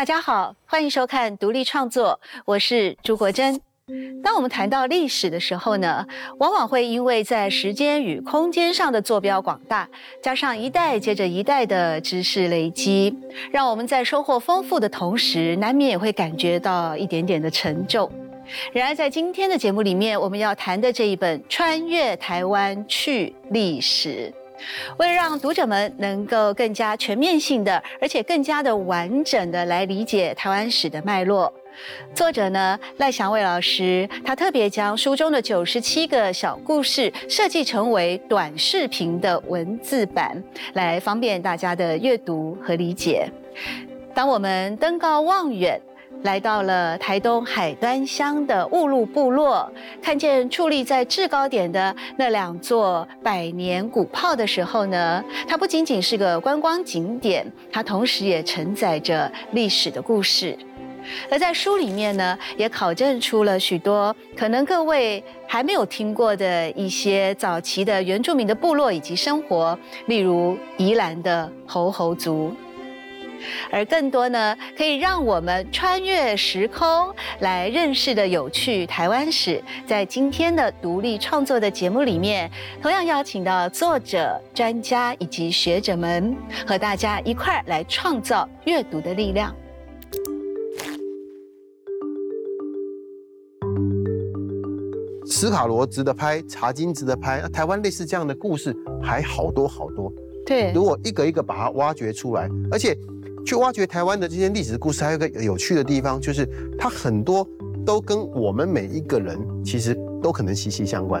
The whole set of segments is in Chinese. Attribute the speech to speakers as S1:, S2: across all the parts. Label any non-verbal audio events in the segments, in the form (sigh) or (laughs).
S1: 大家好，欢迎收看独立创作，我是朱国珍。当我们谈到历史的时候呢，往往会因为在时间与空间上的坐标广大，加上一代接着一代的知识累积，让我们在收获丰富的同时，难免也会感觉到一点点的沉重。然而，在今天的节目里面，我们要谈的这一本《穿越台湾去历史》。为了让读者们能够更加全面性的，而且更加的完整的来理解台湾史的脉络，作者呢赖祥卫老师，他特别将书中的九十七个小故事设计成为短视频的文字版，来方便大家的阅读和理解。当我们登高望远。来到了台东海端乡的雾鹿部落，看见矗立在制高点的那两座百年古炮的时候呢，它不仅仅是个观光景点，它同时也承载着历史的故事。而在书里面呢，也考证出了许多可能各位还没有听过的一些早期的原住民的部落以及生活，例如宜兰的猴猴族。而更多呢，可以让我们穿越时空来认识的有趣台湾史，在今天的独立创作的节目里面，同样邀请到作者、专家以及学者们，和大家一块儿来创造阅读的力量。
S2: 斯卡罗值得拍，茶金值得拍，台湾类似这样的故事还好多好多。
S1: 对，
S2: 如果一个一个把它挖掘出来，而且。去挖掘台湾的这些历史故事，还有个有趣的地方，就是它很多都跟我们每一个人其实都可能息息相关。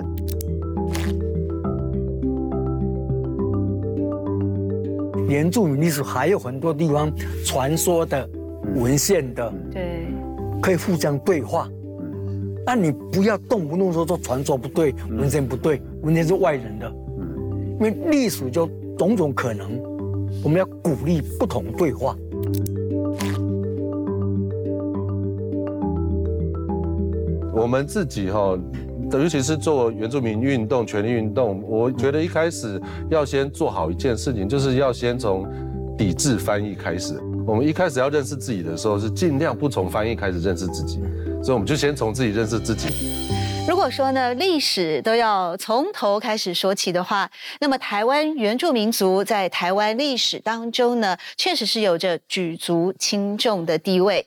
S3: 原住民历史还有很多地方传说的、文献的，
S1: 对，
S3: 可以互相对话。那你不要动不动说说传说不对、文献不对，文献是外人的，因为历史就种种可能。我们要鼓励不同对话。
S4: 我们自己哈，尤其是做原住民运动、权利运动，我觉得一开始要先做好一件事情，就是要先从抵制翻译开始。我们一开始要认识自己的时候，是尽量不从翻译开始认识自己，所以我们就先从自己认识自己。
S1: 如果说呢，历史都要从头开始说起的话，那么台湾原住民族在台湾历史当中呢，确实是有着举足轻重的地位。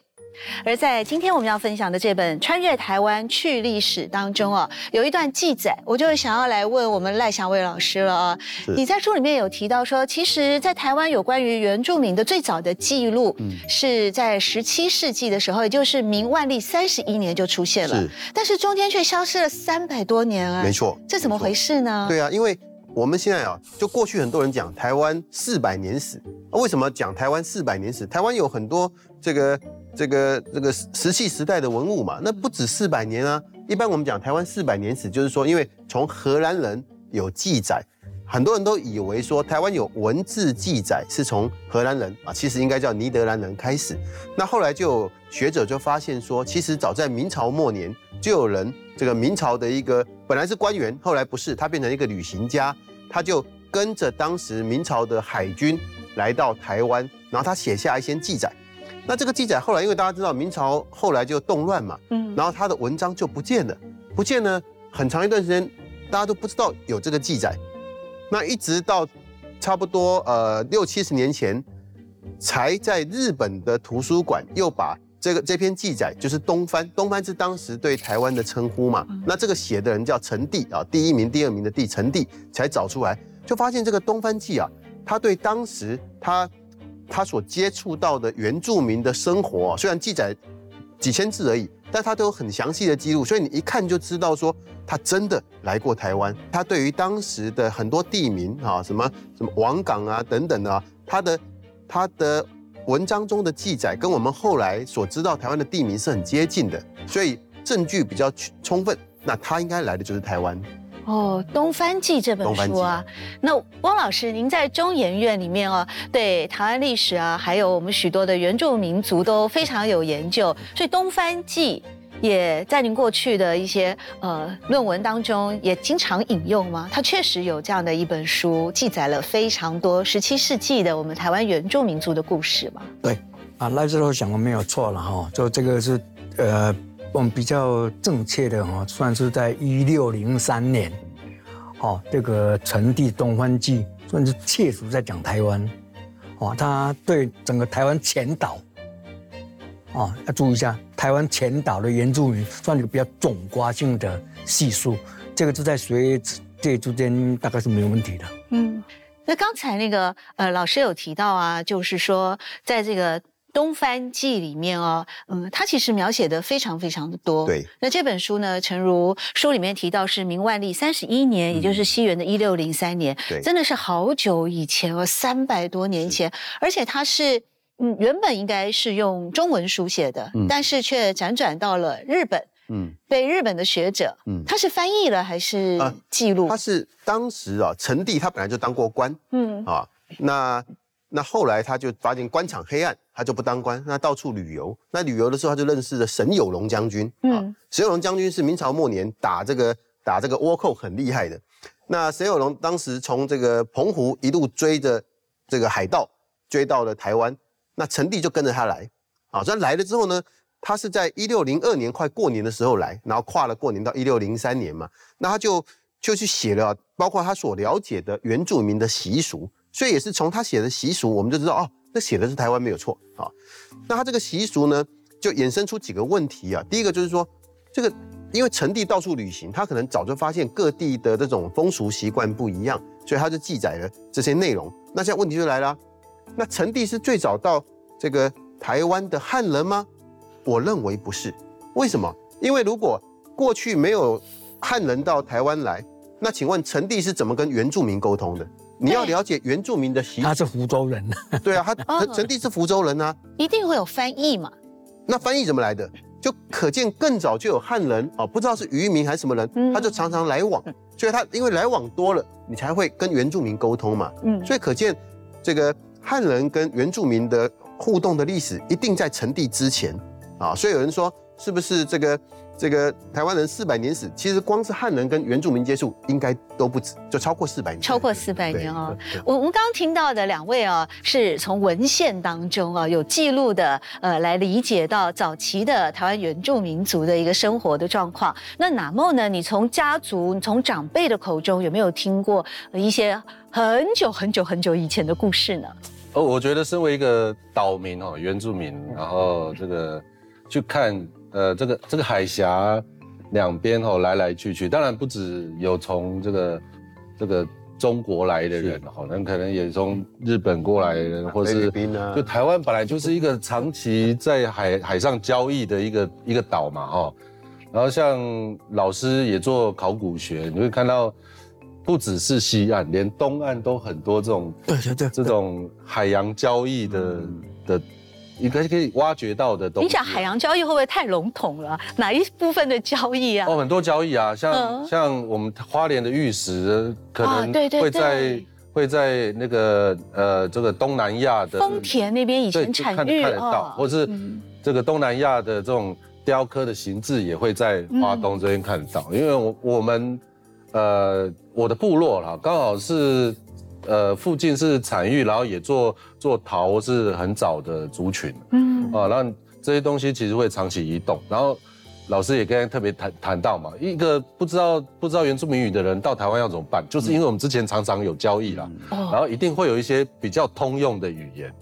S1: 而在今天我们要分享的这本《穿越台湾去历史》当中啊，有一段记载，我就想要来问我们赖祥伟老师了啊。你在书里面有提到说，其实，在台湾有关于原住民的最早的记录，是在十七世纪的时候，也就是明万历三十一年就出现了，但是中间却消失了三百多年啊。
S2: 没错，
S1: 这怎么回事呢？
S2: 对啊，因为我们现在啊，就过去很多人讲台湾四百年史，为什么讲台湾四百年史？台湾有很多这个。这个这个石器时代的文物嘛，那不止四百年啊。一般我们讲台湾四百年史，就是说，因为从荷兰人有记载，很多人都以为说台湾有文字记载是从荷兰人啊，其实应该叫尼德兰人开始。那后来就有学者就发现说，其实早在明朝末年就有人，这个明朝的一个本来是官员，后来不是，他变成一个旅行家，他就跟着当时明朝的海军来到台湾，然后他写下一些记载。那这个记载后来，因为大家知道明朝后来就动乱嘛，嗯，然后他的文章就不见了，不见呢很长一段时间，大家都不知道有这个记载。那一直到差不多呃六七十年前，才在日本的图书馆又把这个这篇记载，就是东藩，东藩是当时对台湾的称呼嘛。那这个写的人叫陈帝啊，第一名、第二名的帝，陈帝才找出来，就发现这个东藩记啊，他对当时他。他所接触到的原住民的生活，虽然记载几千字而已，但他都有很详细的记录，所以你一看就知道说他真的来过台湾。他对于当时的很多地名啊，什么什么王港啊等等的，他的他的文章中的记载跟我们后来所知道台湾的地名是很接近的，所以证据比较充分。那他应该来的就是台湾。
S1: 哦，《东番记》这本书啊，那汪老师，您在中研院里面哦，对台湾历史啊，还有我们许多的原住民族都非常有研究，所以《东番记》也在您过去的一些呃论文当中也经常引用吗？它确实有这样的一本书，记载了非常多十七世纪的我们台湾原住民族的故事嘛？
S3: 对，啊，赖之后讲的没有错了哈，就这个是呃，我们比较正确的哈，算是在一六零三年，哦，这个陈帝东番记算是切实在讲台湾，哦，他对整个台湾前岛。哦，要注意一下，台湾前岛的原住民算一个比较总瓜性的系数，这个是在学界之间大概是没有问题的。嗯，
S1: 那刚才那个呃老师有提到啊，就是说在这个《东番记》里面哦，嗯，他其实描写的非常非常的多。
S2: 对。
S1: 那这本书呢，诚如书里面提到是明万历三十一年，也就是西元的一六零三年，
S2: 对，
S1: 真的是好久以前哦，三百多年前，而且它是。嗯，原本应该是用中文书写的，但是却辗转到了日本，嗯，被日本的学者，嗯，他是翻译了还是记录？
S2: 他是当时啊，陈帝他本来就当过官，嗯啊，那那后来他就发现官场黑暗，他就不当官，那到处旅游。那旅游的时候，他就认识了沈有龙将军，嗯，沈有龙将军是明朝末年打这个打这个倭寇很厉害的。那沈有龙当时从这个澎湖一路追着这个海盗，追到了台湾。那陈帝就跟着他来，啊，所以来了之后呢，他是在一六零二年快过年的时候来，然后跨了过年到一六零三年嘛，那他就就去写了，包括他所了解的原住民的习俗，所以也是从他写的习俗，我们就知道哦，那写的是台湾没有错啊。那他这个习俗呢，就衍生出几个问题啊。第一个就是说，这个因为陈帝到处旅行，他可能早就发现各地的这种风俗习惯不一样，所以他就记载了这些内容。那现在问题就来了。那陈帝是最早到这个台湾的汉人吗？我认为不是。为什么？因为如果过去没有汉人到台湾来，那请问陈帝是怎么跟原住民沟通的？你要了解原住民的习俗，
S3: 他是福州人。(laughs)
S2: 对啊，他陈帝是福州人啊，
S1: 一定会有翻译嘛。
S2: 那翻译怎么来的？就可见更早就有汉人哦，不知道是渔民还是什么人，他就常常来往，所以他因为来往多了，你才会跟原住民沟通嘛。嗯，所以可见这个。汉人跟原住民的互动的历史一定在成帝之前啊，所以有人说是不是这个这个台湾人四百年史？其实光是汉人跟原住民接触，应该都不止，就超过四百年。
S1: 超过四百年哦。我我们刚刚听到的两位啊，是从文献当中啊有记录的，呃，来理解到早期的台湾原住民族的一个生活的状况。那哪梦呢？你从家族、从长辈的口中有没有听过一些很久很久很久以前的故事呢？
S4: 哦，我觉得身为一个岛民哦，原住民，然后这个去看，呃，这个这个海峡两边哦来来去去，当然不止有从这个这个中国来的人，可能可能也从日本过来的人，或是就台湾本来就是一个长期在海海上交易的一个一个岛嘛，哈，然后像老师也做考古学，你会看到。不只是西岸，连东岸都很多这种，
S3: 对对对，
S4: 这种海洋交易的的，你可以可以挖掘到的东西。
S1: 你讲海洋交易会不会太笼统了？哪一部分的交易啊？
S4: 哦，很多交易啊，像像我们花莲的玉石，可能会在会在那个呃这个东南亚的
S1: 丰田那边以前产玉
S4: 看得到，或是这个东南亚的这种雕刻的形制也会在华东这边看得到，因为我我们。呃，我的部落啦，刚好是，呃，附近是产玉，然后也做做陶，是很早的族群，嗯，啊，然后这些东西其实会长期移动，然后老师也跟特别谈谈到嘛，一个不知道不知道原住民语的人到台湾要怎么办，就是因为我们之前常常有交易啦，然后一定会有一些比较通用的语言，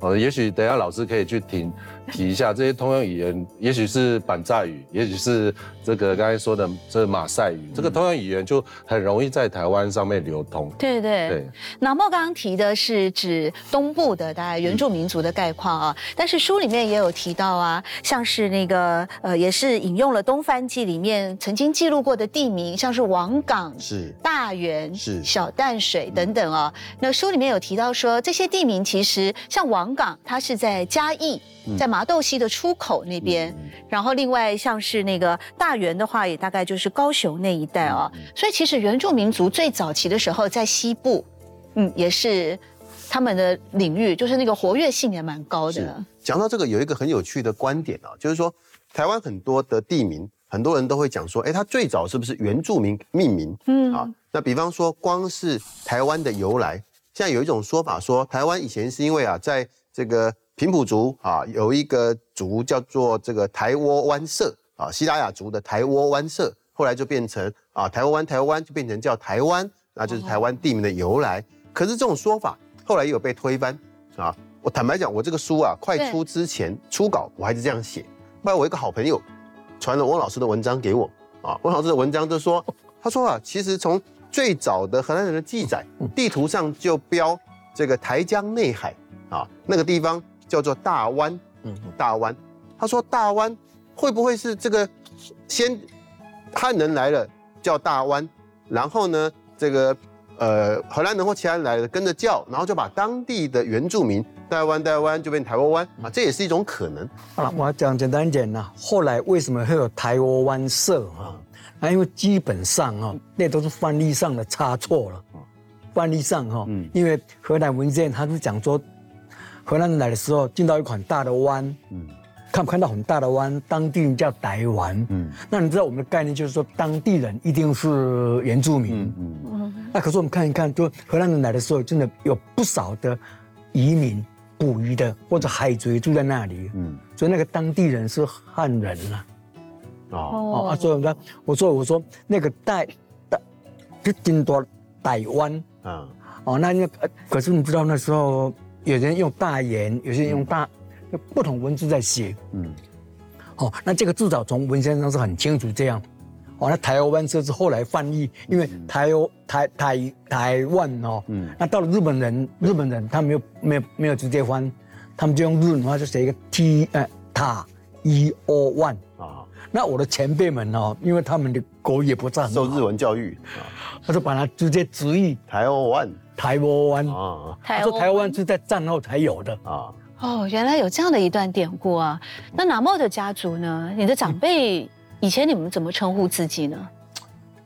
S4: 呃，也许等下老师可以去听。提一下这些通用语言，也许是板寨语，也许是这个刚才说的这马赛语，这个通用语言就很容易在台湾上面流通。
S1: 对对对。那茂刚刚提的是指东部的大概原住民族的概况啊，但是书里面也有提到啊，像是那个呃，也是引用了《东番记》里面曾经记录过的地名，像是王港、
S2: 是
S1: 大园、
S2: 是
S1: 小淡水等等啊。那书里面有提到说，这些地名其实像王港，它是在嘉义。在麻豆溪的出口那边，然后另外像是那个大园的话，也大概就是高雄那一带啊。所以其实原住民族最早期的时候在西部，嗯，也是他们的领域，就是那个活跃性也蛮高的。
S2: 讲到这个，有一个很有趣的观点啊，就是说台湾很多的地名，很多人都会讲说，哎，它最早是不是原住民命名？嗯啊，那比方说，光是台湾的由来，现在有一种说法说，台湾以前是因为啊，在这个平埔族啊，有一个族叫做这个台窝湾社啊，西拉雅族的台窝湾社，后来就变成啊，台湾台湾就变成叫台湾，那就是台湾地名的由来。可是这种说法后来又有被推翻啊。我坦白讲，我这个书啊，快出之前初稿我还是这样写。后来我一个好朋友传了汪老师的文章给我啊，汪老师的文章就说，他说啊，其实从最早的荷兰人的记载，地图上就标这个台江内海啊，那个地方叫做大湾，嗯，大湾。他说大湾会不会是这个先汉人来了叫大湾，然后呢这个。呃，荷兰人或其他人来了，跟着叫，然后就把当地的原住民大湾大湾就变台湾湾啊，这也是一种可能。
S3: 啊，我讲简单一点呐，后来为什么会有台湾湾社啊？那因为基本上啊，那都是翻译上的差错了。翻译上哈，因为荷兰文件他是讲说，荷兰人来的时候进到一款大的湾，嗯。看不看到很大的湾？当地人叫台湾。嗯，那你知道我们的概念就是说，当地人一定是原住民。嗯嗯。那可是我们看一看，就荷兰人来的时候，真的有不少的移民、捕鱼的或者海贼住在那里。嗯。所以那个当地人是汉人了。哦。啊，所以我说，我说，我说那个带带，就顶多台湾。啊。哦，那那可是你知道那时候有人用大言，有些人用大。不同文字在写，嗯，哦，那这个至少从文献上是很清楚这样，哦，那台湾社是后来翻译，因为台台台台湾哦，嗯，那到了日本人，日本人他没有没有没有直接翻，他们就用日文话就写一个 T 呃塔 E O one 啊，那我的前辈们哦，因为他们的国语也不算
S2: 受日文教育，
S3: 他就把它直接直译
S2: 台湾
S3: 台湾啊，他说台湾是在战后才有的啊。
S1: 哦，原来有这样的一段典故啊！那南茂的家族呢？你的长辈以前你们怎么称呼自己呢？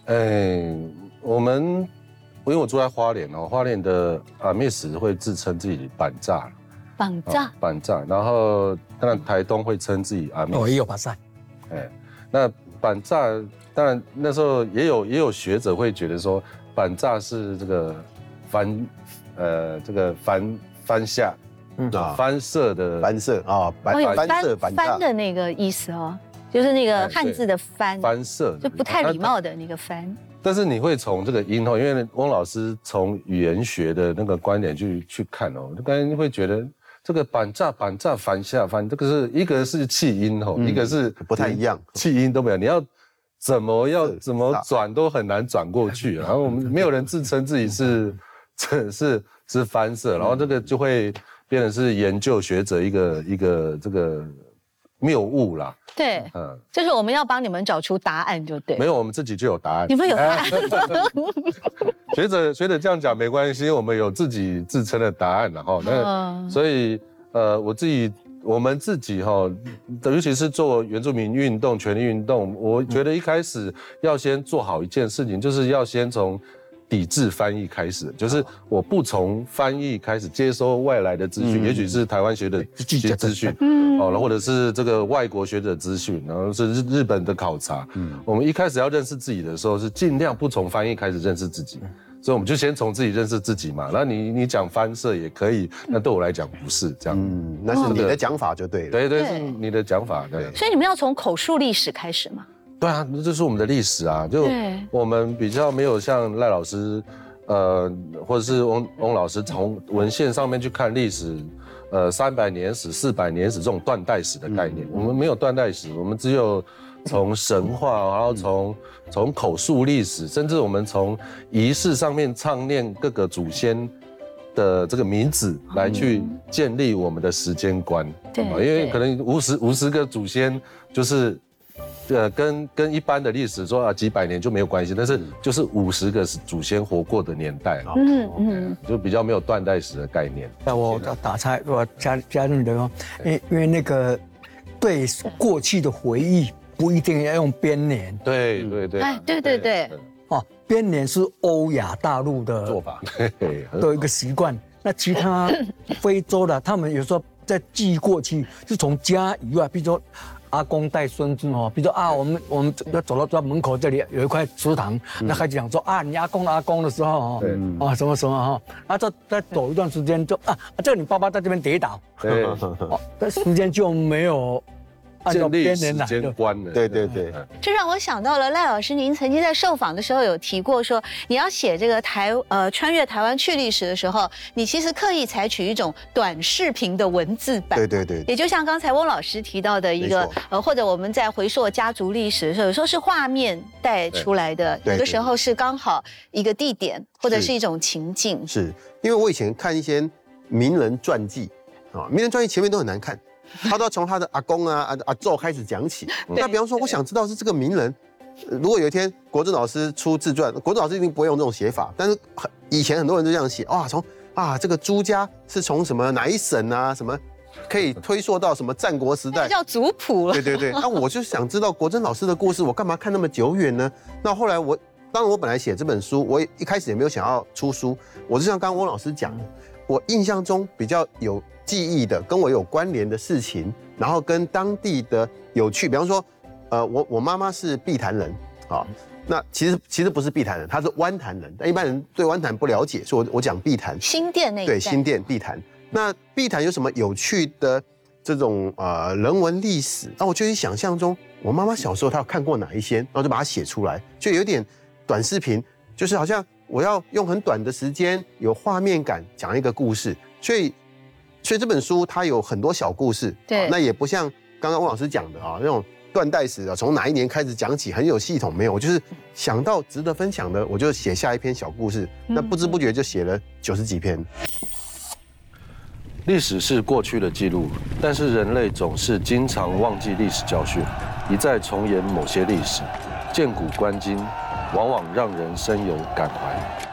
S4: 哎，我们因为我住在花莲哦，花莲的阿密斯会自称自己板炸，
S1: 板炸，
S4: 板炸。然后当然台东会称自己阿密，
S3: 哦，也有巴塞。
S4: 哎，那板炸当然那时候也有也有学者会觉得说板炸是这个翻，呃，这个翻翻下。啊，翻色的
S2: 翻色啊，
S1: 翻翻色翻的那个意思哦，就是那个汉字的翻
S4: 翻色，
S1: 就不太礼貌的那个翻。
S4: 但是你会从这个音哦，因为翁老师从语言学的那个观点去去看哦，就刚才会觉得这个板炸板炸反下翻，这个是一个是气音哦，一个是
S2: 不太一样，
S4: 气音都没有，你要怎么要怎么转都很难转过去。然后我们没有人自称自己是 (laughs) 这是是翻色，然后这个就会。变成是研究学者一个一个这个谬误啦。
S1: 对，嗯，就是我们要帮你们找出答案，就对。
S4: 没有，我们自己就有答案。
S1: 你们有答案？(laughs)
S4: 学者学者这样讲没关系，我们有自己自称的答案了哈。那所以呃，我自己我们自己哈，尤其是做原住民运动、权利运动，我觉得一开始要先做好一件事情，就是要先从。抵制翻译开始，就是我不从翻译开始接收外来的资讯，也许是台湾学的一些资讯，嗯，哦，或者是这个外国学者资讯，然后是日日本的考察，嗯，我们一开始要认识自己的时候，是尽量不从翻译开始认识自己，所以我们就先从自己认识自己嘛。那你你讲翻色也可以，那对我来讲不是这样，嗯，
S2: 那是你的讲法就对了，
S4: 对对，是你的讲法，对。
S1: 所以你们要从口述历史开始吗？
S4: 对啊，那这是我们的历史啊，就我们比较没有像赖老师，呃，或者是翁翁老师从文献上面去看历史，呃，三百年史、四百年史这种断代史的概念，我们没有断代史，我们只有从神话，然后从从口述历史，甚至我们从仪式上面唱念各个祖先的这个名字来去建立我们的时间观，
S1: 对，因
S4: 为可能五十五十个祖先就是。呃，跟跟一般的历史说啊，几百年就没有关系，但是就是五十个祖先活过的年代啊，嗯嗯，就比较没有断代史的概念。
S3: 那我打打岔，我加加入你的哦，因因为那个对过去的回忆不一定要用编年，
S4: 对对对，哎
S1: 对对对，哦，
S3: 编年是欧亚大陆的
S4: 做法，
S3: 的一个习惯。那其他 (laughs) 非洲的，他们有时候在记过去，是从家以外，比如说。阿公带孙子哦，比如说啊，我们我们要走到到门口这里有一块池塘，那孩子讲说啊，你阿公阿公的时候哦，
S4: 对。
S3: 啊什么什么哈，然后再再走一段时间就啊，这个你爸爸在这边跌倒，
S4: 对，(laughs)
S3: 哦，但时间就没有按照
S4: 建立时
S3: 编年来的。
S4: 间观了。
S2: 对对对，
S1: 这让我想到了赖老师，您曾经在受访的时候有提过说，你要写这个台呃穿越台湾去历史的时候，你其实刻意采取一种短视频的文字版。
S2: 对对对，
S1: 也就像刚才翁老师提到的一个呃，或者我们在回溯家族历史的时候，有时候是画面带出来的，有的时候是刚好一个地点或者
S2: 是
S1: 是一种情境。
S2: 是因为我以前看一些名人传记啊，名人传记前面都很难看，他都要从他的阿公啊、阿阿祖开始讲起。那比方说，我想知道是这个名人，呃如果有一天国珍老师出自传，国珍老师一定不会用这种写法，但是很以前很多人都这样写，哇，从啊这个朱家是从什么哪一省啊，什么可以推溯到什么战国时代。
S1: 那叫族谱了
S2: 对。对对，那我就想知道国珍老师的故事，我干嘛看那么久远呢？那后来我，当然我本来写这本书，我也一开始也没有想要出书，我就像刚刚翁老师讲的，我印象中比较有记忆的，跟我有关联的事情，然后跟当地的有趣，比方说，呃，我我妈妈是碧潭人啊。那其实其实不是碧潭人，她是湾潭人。但一般人对湾潭不了解，所以我我讲碧潭。
S1: 新店那
S2: 对，新店碧潭。那碧潭有什么有趣的这种呃人文历史？那我就去想象中，我妈妈小时候她有看过哪一些，然后就把它写出来，就有点短视频，就是好像我要用很短的时间，有画面感讲一个故事。所以，所以这本书它有很多小故事，
S1: 对
S2: 啊那也不像刚刚汪老师讲的啊那种。断代史啊，从哪一年开始讲起，很有系统没有？我就是想到值得分享的，我就写下一篇小故事。那不知不觉就写了九十几篇。
S4: 历史是过去的记录，但是人类总是经常忘记历史教训，一再重演某些历史，见古观今，往往让人深有感怀。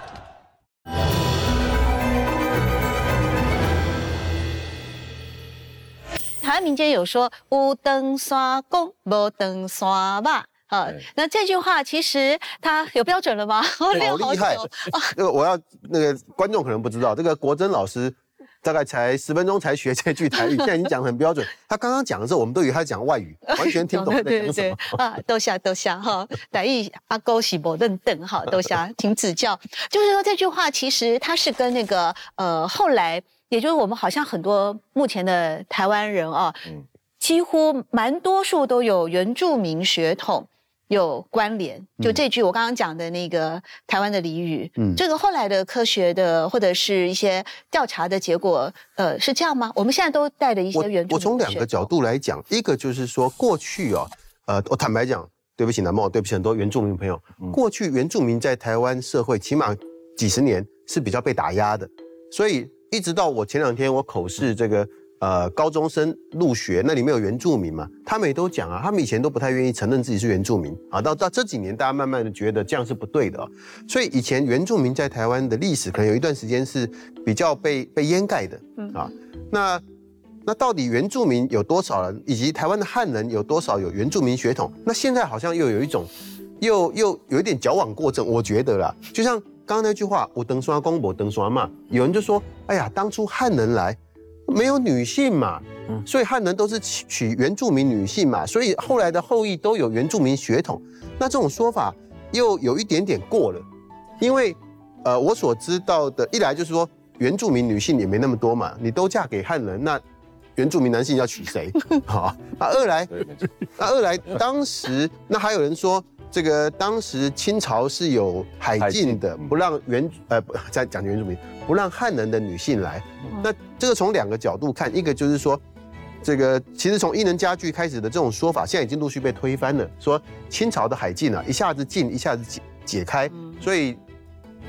S1: 台湾民间有说“无登山公，无登山吧”。啊，那这句话其实它有标准了吗？我练 (laughs)
S2: 好厉害 (laughs) 那个我要那个观众可能不知道，这个国珍老师大概才十分钟才学这句台语，现在已经讲得很标准。他刚刚讲的时候，我们都以为他讲外语，(laughs) 完全听不懂他在
S1: 对对对
S2: 讲什么。
S1: 啊，都下都下哈，台语阿勾喜伯认邓哈，(laughs) 都下请指教。就是说这句话其实它是跟那个呃后来，也就是我们好像很多目前的台湾人啊，
S4: 嗯
S1: 几乎蛮多数都有原住民血统。有关联，就这句我刚刚讲的那个台湾的俚语，
S2: 嗯。
S1: 这个后来的科学的或者是一些调查的结果，呃，是这样吗？我们现在都带着一些
S2: 我
S1: 原住民
S2: 我从两个角度来讲，一个就是说过去啊，呃，我坦白讲，对不起南茂，对不起很多原住民朋友，
S4: 嗯。
S2: 过去原住民在台湾社会起码几十年是比较被打压的，所以一直到我前两天我口试这个呃高中生入学，那里面有原住民嘛，他们也都讲啊，他们以前都不太愿意承认自己是原住民啊，到到这几年大家慢慢的觉得这样是不对的哦、所以以前原住民在台湾的历史可能有一段时间是比较被被掩盖的啊，那。那到底原住民有多少人，以及台湾的汉人有多少有原住民血统？那现在好像又有一种，又又有一点矫枉过正，我觉得啦，就像刚刚那句话“我登刷公，我登刷嘛”，有人就说：“哎呀，当初汉人来没有女性嘛，所以汉人都是娶娶原住民女性嘛，所以后来的后裔都有原住民血统。”那这种说法又有一点点过了，因为呃，我所知道的，一来就是说原住民女性也没那么多嘛，你都嫁给汉人，那原住民男性要娶谁？(laughs) 好，那二来。那二来，当时那还有人说，这个当时清朝是有海
S4: 海
S2: 禁的，不让原呃不在讲原住民，不让汉人的女性来。那这个从两个角度看，一个就是说，这个其实从伊能家具开始的这种说法，现在已经陆续被推翻了。说清朝的海禁啊，一下子禁，一下子解解开，所以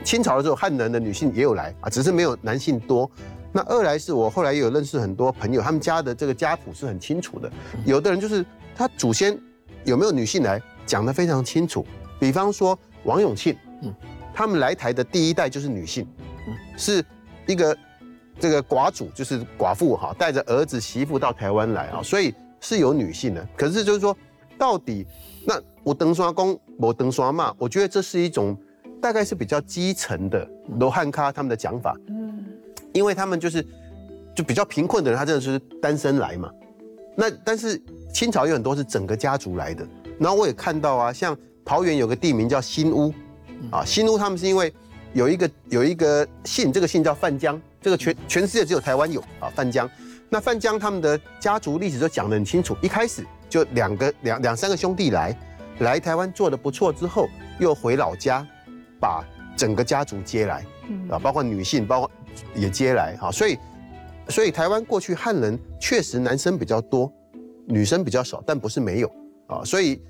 S2: 清朝的时候汉人的女性也有来啊，只是没有男性多。那二来是我后来也有认识很多朋友，他们家的这个家谱是很清楚的，有的人就是他祖先有没有女性来讲得非常清楚，比方说王永庆，
S3: 嗯。
S2: 他们来台的第一代就是女性，是一个这个寡主，就是寡妇哈，带着儿子媳妇到台湾来啊，所以是有女性的。可是就是说，到底那我登刷公，我登刷骂，我觉得这是一种大概是比较基层的罗汉咖他们的讲法，
S1: 嗯，
S2: 因为他们就是就比较贫困的人，他真的是单身来嘛。那但是清朝有很多是整个家族来的，然后我也看到啊，像桃园有个地名叫新屋，啊，新屋他们是因为有一个有一个姓，这个姓叫范江，这个全全世界只有台湾有啊，范江。那范江他们的家族历史都讲得很清楚，一开始就两个两两三个兄弟来，来台湾做的不错之后，又回老家，把整个家族接来，啊，包括女性，包括也接来哈，所以所以台湾过去汉人确实男生比较多，女生比较少，但不是没有啊，所以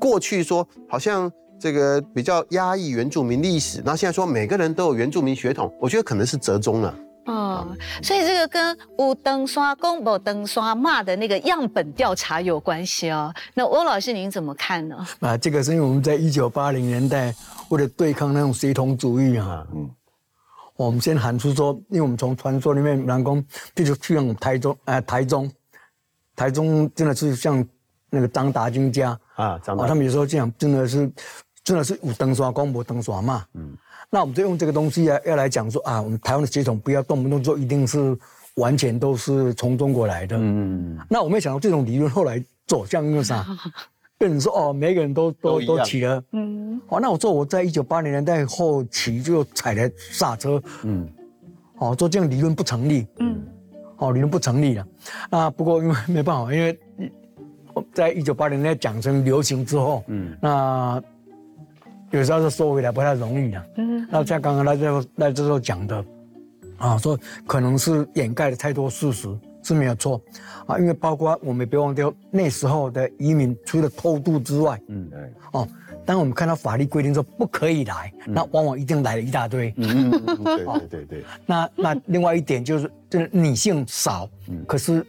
S2: 过去说好像这个比较压抑原住民历史，然后现在说每个人都有原住民血统，我觉得可能是折中了。
S1: 哦，所以这个跟乌登刷公不登刷骂的那个样本调查有关系哦。那欧老师您怎么看呢？
S3: 啊，这个是因为我们在一九八零年代为了对抗那种协同主义啊，嗯，我们先喊出说，因为我们从传说里面，南宫，譬如去像台中，呃，台中，台中真的是像那个张达军家啊，张达，他们有时候这样，真的是，真的是有登刷光不登刷嘛，嗯。那我们就用这个东西啊，要来讲说啊，我们台湾的血统不要动不动就一定是完全都是从中国来的。嗯，那我没想到这种理论后来走向那啥，(laughs) 变成说哦，每个人都都都起了。嗯，好，那我说我在一九八零年代后期就踩了刹车。嗯，好，说这样理论不成立。嗯，好，理论不成立了。啊，不过因为没办法，因为在一九八零年讲成流行之后，嗯，那。有时候是收回来不太容易的。嗯，那像刚刚那这那这时候讲的，啊，说可能是掩盖了太多事实是没有错，啊，因为包括我们别忘掉那时候的移民，除了偷渡之外，嗯，对，哦，当我们看到法律规定说不可以来，那往往一定来了一大堆。嗯
S2: 嗯，对对对对。(laughs)
S3: 那那另外一点就是，就是女性少，可是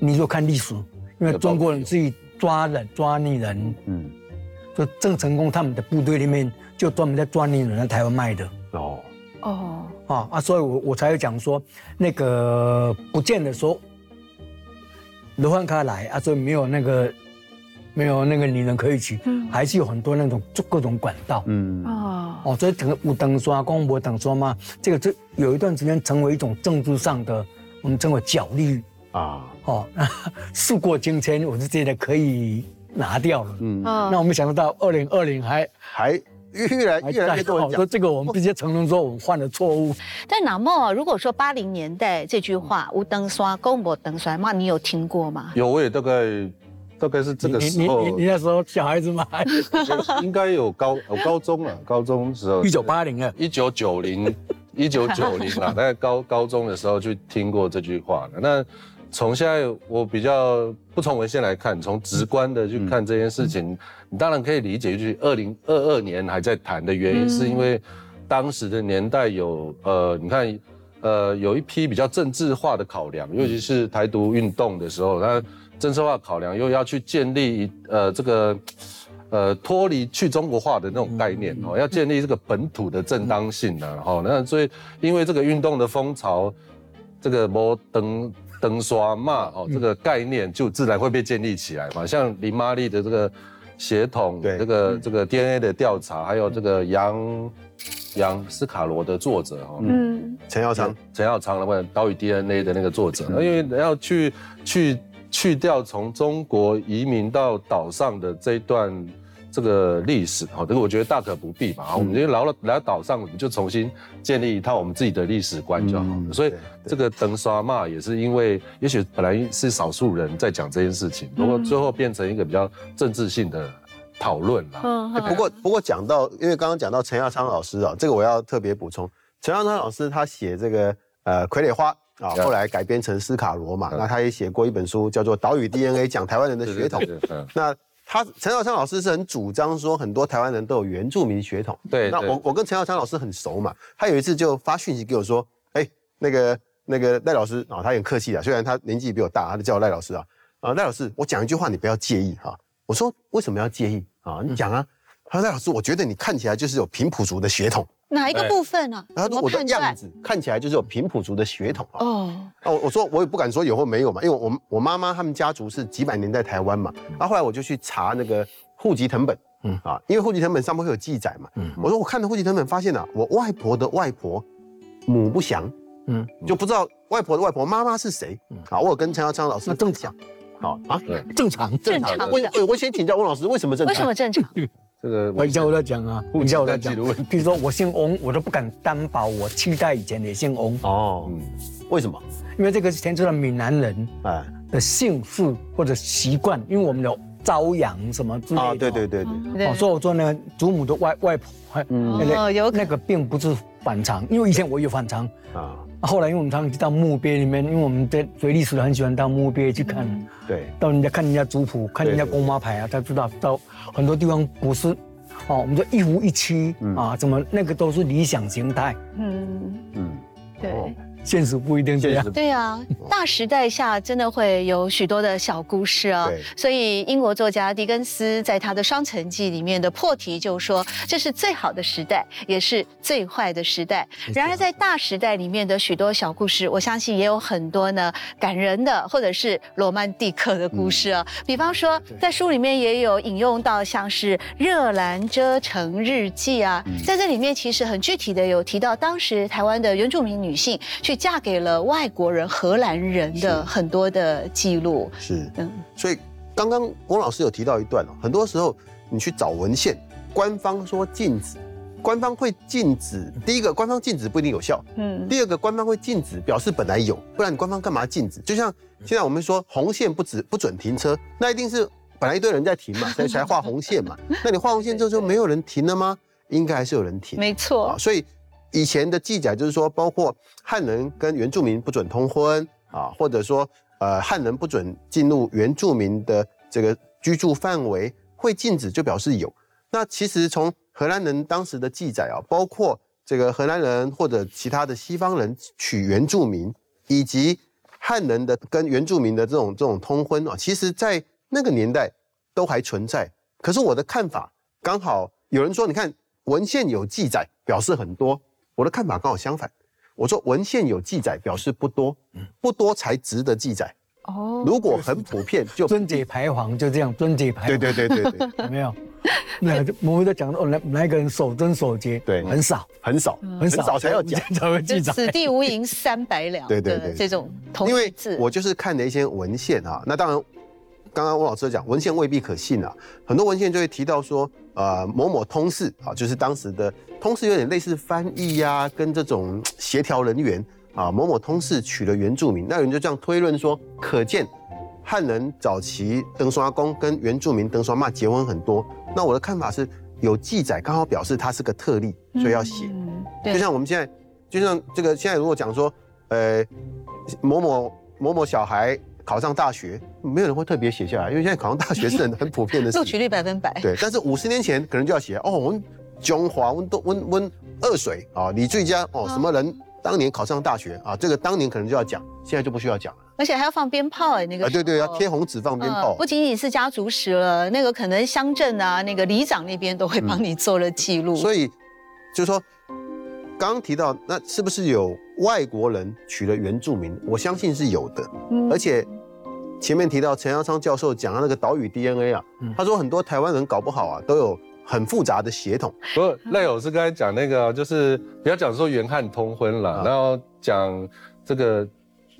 S3: 你如果看历史，因为中国人自己抓人抓女人，嗯。就郑成功他们的部队里面，就专门在抓女人在台湾卖的。哦哦啊啊！所以我我才会讲说，那个不见得说罗汉卡来啊，所以没有那个没有那个女人可以娶，还是有很多那种各种管道。嗯哦哦，所以整个五等刷、光博等刷嘛，这个这有一段时间成为一种政治上的，我们称为角力啊。哦，(laughs) 事过境迁，我是觉得可以。拿掉了，嗯，那我们想得到二零二零还
S2: 还越来越来越多人讲，
S3: 说这个我们直接承认说我们犯了错误。(laughs)
S1: 但哪么如果说八零年代这句话“无灯刷，公博灯刷”，那你有听过吗？
S4: 有，我也大概大概是这个时候。
S3: 你你那时候小孩子吗？(laughs)
S4: 应该有高有高中了，高中时候。
S3: 一九八零啊，
S4: 一九九零，一九九零啊，大概高高中的时候就听过这句话了。那。从现在我比较不从文献来看，从直观的去看这件事情，你当然可以理解，就是二零二二年还在谈的原因，是因为当时的年代有呃，你看呃，有一批比较政治化的考量，尤其是台独运动的时候，那政治化考量又要去建立呃这个呃脱离去中国化的那种概念哦，要建立这个本土的正当性的哈，那所以因为这个运动的风潮，这个摩登。登刷骂哦，这个概念就自然会被建立起来嘛。像林玛丽的这个血统，这个这个 DNA 的调查，还有这个杨杨斯卡罗的作者哈，
S2: 嗯，陈耀昌，
S4: 陈耀昌的问岛屿 DNA 的那个作者，因为要去去去掉从中国移民到岛上的这一段。这个历史哈，这个我觉得大可不必嘛。我们就来了来岛上，我们就重新建立一套我们自己的历史观就好了。所以这个登刷骂也是因为，也许本来是少数人在讲这件事情，不过最后变成一个比较政治性的讨论了。
S2: 嗯，不过不过讲到，因为刚刚讲到陈亚昌老师啊，这个我要特别补充，陈亚昌老师他写这个呃傀儡花啊，后来改编成斯卡罗嘛，那他也写过一本书叫做《岛屿 DNA》，讲台湾人的血统。那他陈耀昌老师是很主张说，很多台湾人都有原住民血统。
S4: 对，
S2: 那我我跟陈耀昌老师很熟嘛，他有一次就发讯息给我说，哎，那个那个赖老师啊，他很客气啊，虽然他年纪比我大，他就叫我赖老师啊。啊，赖老师，我讲一句话，你不要介意哈。我说为什么要介意啊？你讲啊。他说赖老师，我觉得你看起来就是有平埔族的血统。
S1: 哪一个部分呢？
S2: 他说我的样子看起来就是有平埔族的血统啊。哦，哦，我说我也不敢说有或没有嘛，因为我我妈妈他们家族是几百年在台湾嘛。然后后来我就去查那个户籍成本，嗯啊，因为户籍成本上面会有记载嘛。嗯，我说我看了户籍成本发现了，我外婆的外婆母不详，嗯，就不知道外婆的外婆妈妈是谁。嗯好，我有跟陈耀昌老师
S3: 那正常，
S2: 好啊，
S4: 对，
S3: 正常。
S1: 正常的
S2: 我我我先请教翁老师，为什么正常？
S1: 为什么正常？
S4: 这个
S3: 等一下我在讲啊，等一下我在讲。比如说我姓翁，我都不敢担保我七代以前也姓翁，
S2: 哦，
S4: 嗯，
S2: 为什么？
S3: 因为这个是牵扯到闽南人
S2: 哎，
S3: 的姓氏或者习惯，因为我们有朝阳什么之类的。
S2: 啊，对对对对，
S1: 对。
S3: 哦，所以我说呢，祖母的外外婆，
S2: 嗯。
S3: 那
S1: 哦有可
S3: 个那个并不是反常，因为以前我有反常，
S2: 啊，
S3: 后来因为我们常常去到墓碑里面，因为我们在学历史的很喜欢到墓碑去看，
S2: 对，
S3: 到人家看人家族谱，看人家公妈牌啊，才知道到很多地方不是，哦，我们说一夫一妻啊，怎么那个都是理想形态，
S1: 嗯，
S2: 嗯，
S1: 对。
S2: 哦
S3: 现实不一定这样。
S1: 对啊，大时代下真的会有许多的小故事啊
S2: 对。
S1: 所以英国作家狄更斯在他的《双城记》里面的破题就说，这是最好的时代，也是最坏的时代。然而在大时代里面的许多小故事，我相信也有很多呢感人的或者是罗曼蒂克的故事啊。比方说，在书里面也有引用到像是《热兰遮城日记》啊，在这里面其实很具体的有提到当时台湾的原住民女性去嫁给了外国人荷兰人的很多的记录。
S2: 是，
S1: 嗯，
S2: 所以刚刚翁老师有提到一段哦，很多时候你去找文献，官方说禁止，官方会禁止。第一个，官方禁止不一定有效；
S1: 嗯，
S2: 第二个，官方会禁止，表示本来有，不然你官方干嘛禁止？就像现在我们说红线不止不准停车，那一定是本来一堆人在停嘛，(laughs) 所以才画红线嘛。那你画红线之后就没有人停了吗？应该还是有人停。
S1: 没错
S2: 啊，，所以以前的记载就是说，包括汉人跟原住民不准通婚啊，或者说呃汉人不准进入原住民的这个居住范围，会禁止就表示有。那其实从荷兰人当时的记载啊，包括这个荷兰人或者其他的西方人娶原住民，以及汉人的跟原住民的这种这种通婚啊，其实在那个年代都还存在。可是我的看法刚好有人说，你看文献有记载，表示很多。我的看法刚好相反，我说文献有记载，表示不多，不多才值得记载。
S1: 哦，
S2: 如果很普遍，就
S3: 尊姐牌坊就这样，尊姐牌坊
S2: 对对对对对，(laughs)
S3: 有没有？那就我们在讲哦，来来一个人守贞守节，
S2: 对
S3: 很少，
S2: 很少
S3: 很
S2: 很少才要讲。
S3: 才会记载。
S1: 此地无银三百两 (laughs)
S2: 对对对
S1: 这种同
S2: 因为，我就是看了一些文献啊，那当然，刚刚翁老师讲文献未必可信啊，很多文献就会提到说，呃，某某通事啊，就是当时的通事有点类似翻译呀、跟这种协调人员啊，某某通事娶了原住民，那有人就这样推论说，可见汉人早期登刷公跟原住民登刷骂结婚很多。那我的看法是有记载，刚好表示他是个特例，所以要写。
S1: 嗯，
S2: 就，像我们现在，就像这个现在如果讲说，呃，某某某某小孩考上大学，没有人会特别写下来，因为现在考上大学是很 (laughs) 很普遍的事
S1: 录。取率百分百，
S2: 对，但是五十年前可能就要写哦，我们中华温都温温二水啊，李最佳哦，什么人当年考上大学啊，这个当年可能就要讲，现在就不需要讲了。
S1: 而且还要放鞭炮哎，那个
S2: 啊，对对，要贴红纸放鞭炮
S1: 嗯不。仅仅是家族史了，那个可能乡镇啊，那个里长那边都会帮你做了记录。
S2: 所以就是说，刚刚提到那是不是有外国人娶了原住民？我相信是有的。
S1: 嗯
S2: 而且前面提到陈耀昌教授讲到那个岛屿 DNA 啊，
S3: 嗯。
S2: 他说很多台湾人搞不好啊都有很复杂的血统。
S4: 不过赖老师刚才讲那个，就是不要讲说原汉通婚了，
S2: 啊。
S4: 然后讲这个，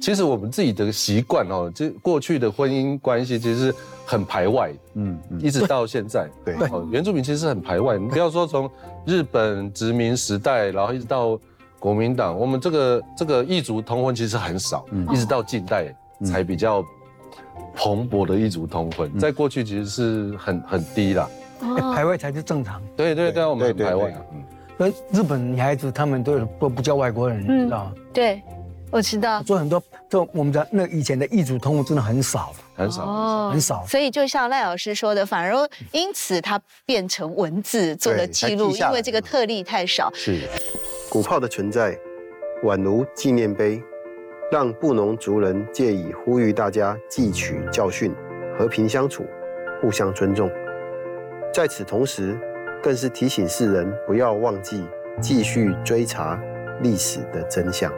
S4: 其实我们自己的习惯哦，就过去的婚姻关系其实很排外的，
S2: 嗯嗯，
S4: 一直到现在。
S2: 对。
S4: 哦，原住民其实是很排外，你不要说从日本殖民时代，然后一直到国民党，我们这个这个异族通婚其实很少，
S2: 嗯。
S4: 一直到近代才比较蓬勃的异族通婚，
S2: 嗯
S4: 在过去其实是很很低啦。
S3: 哎
S1: 哦
S3: 排外才是正常。
S4: 对对对，我们很
S2: 对对
S4: 排外。嗯
S3: 那日本女孩子她们都有都不叫外国人，
S1: 嗯
S3: 你知道吗？
S1: 对，我知道。
S3: 做很多就我们的那以前的异族通婚真的很少，
S4: 很少。
S1: 哦
S3: 很少
S1: 所以就像赖老师说的，反而因此它变成文字做了
S2: 对
S1: 记录，因为这个特例太少。
S2: 是鼓炮的存在，宛如纪念碑，让布农族人借以呼吁大家汲取教训，和平相处，互相尊重。在此同时，更是提醒世人不要忘记继续追查历史的真相。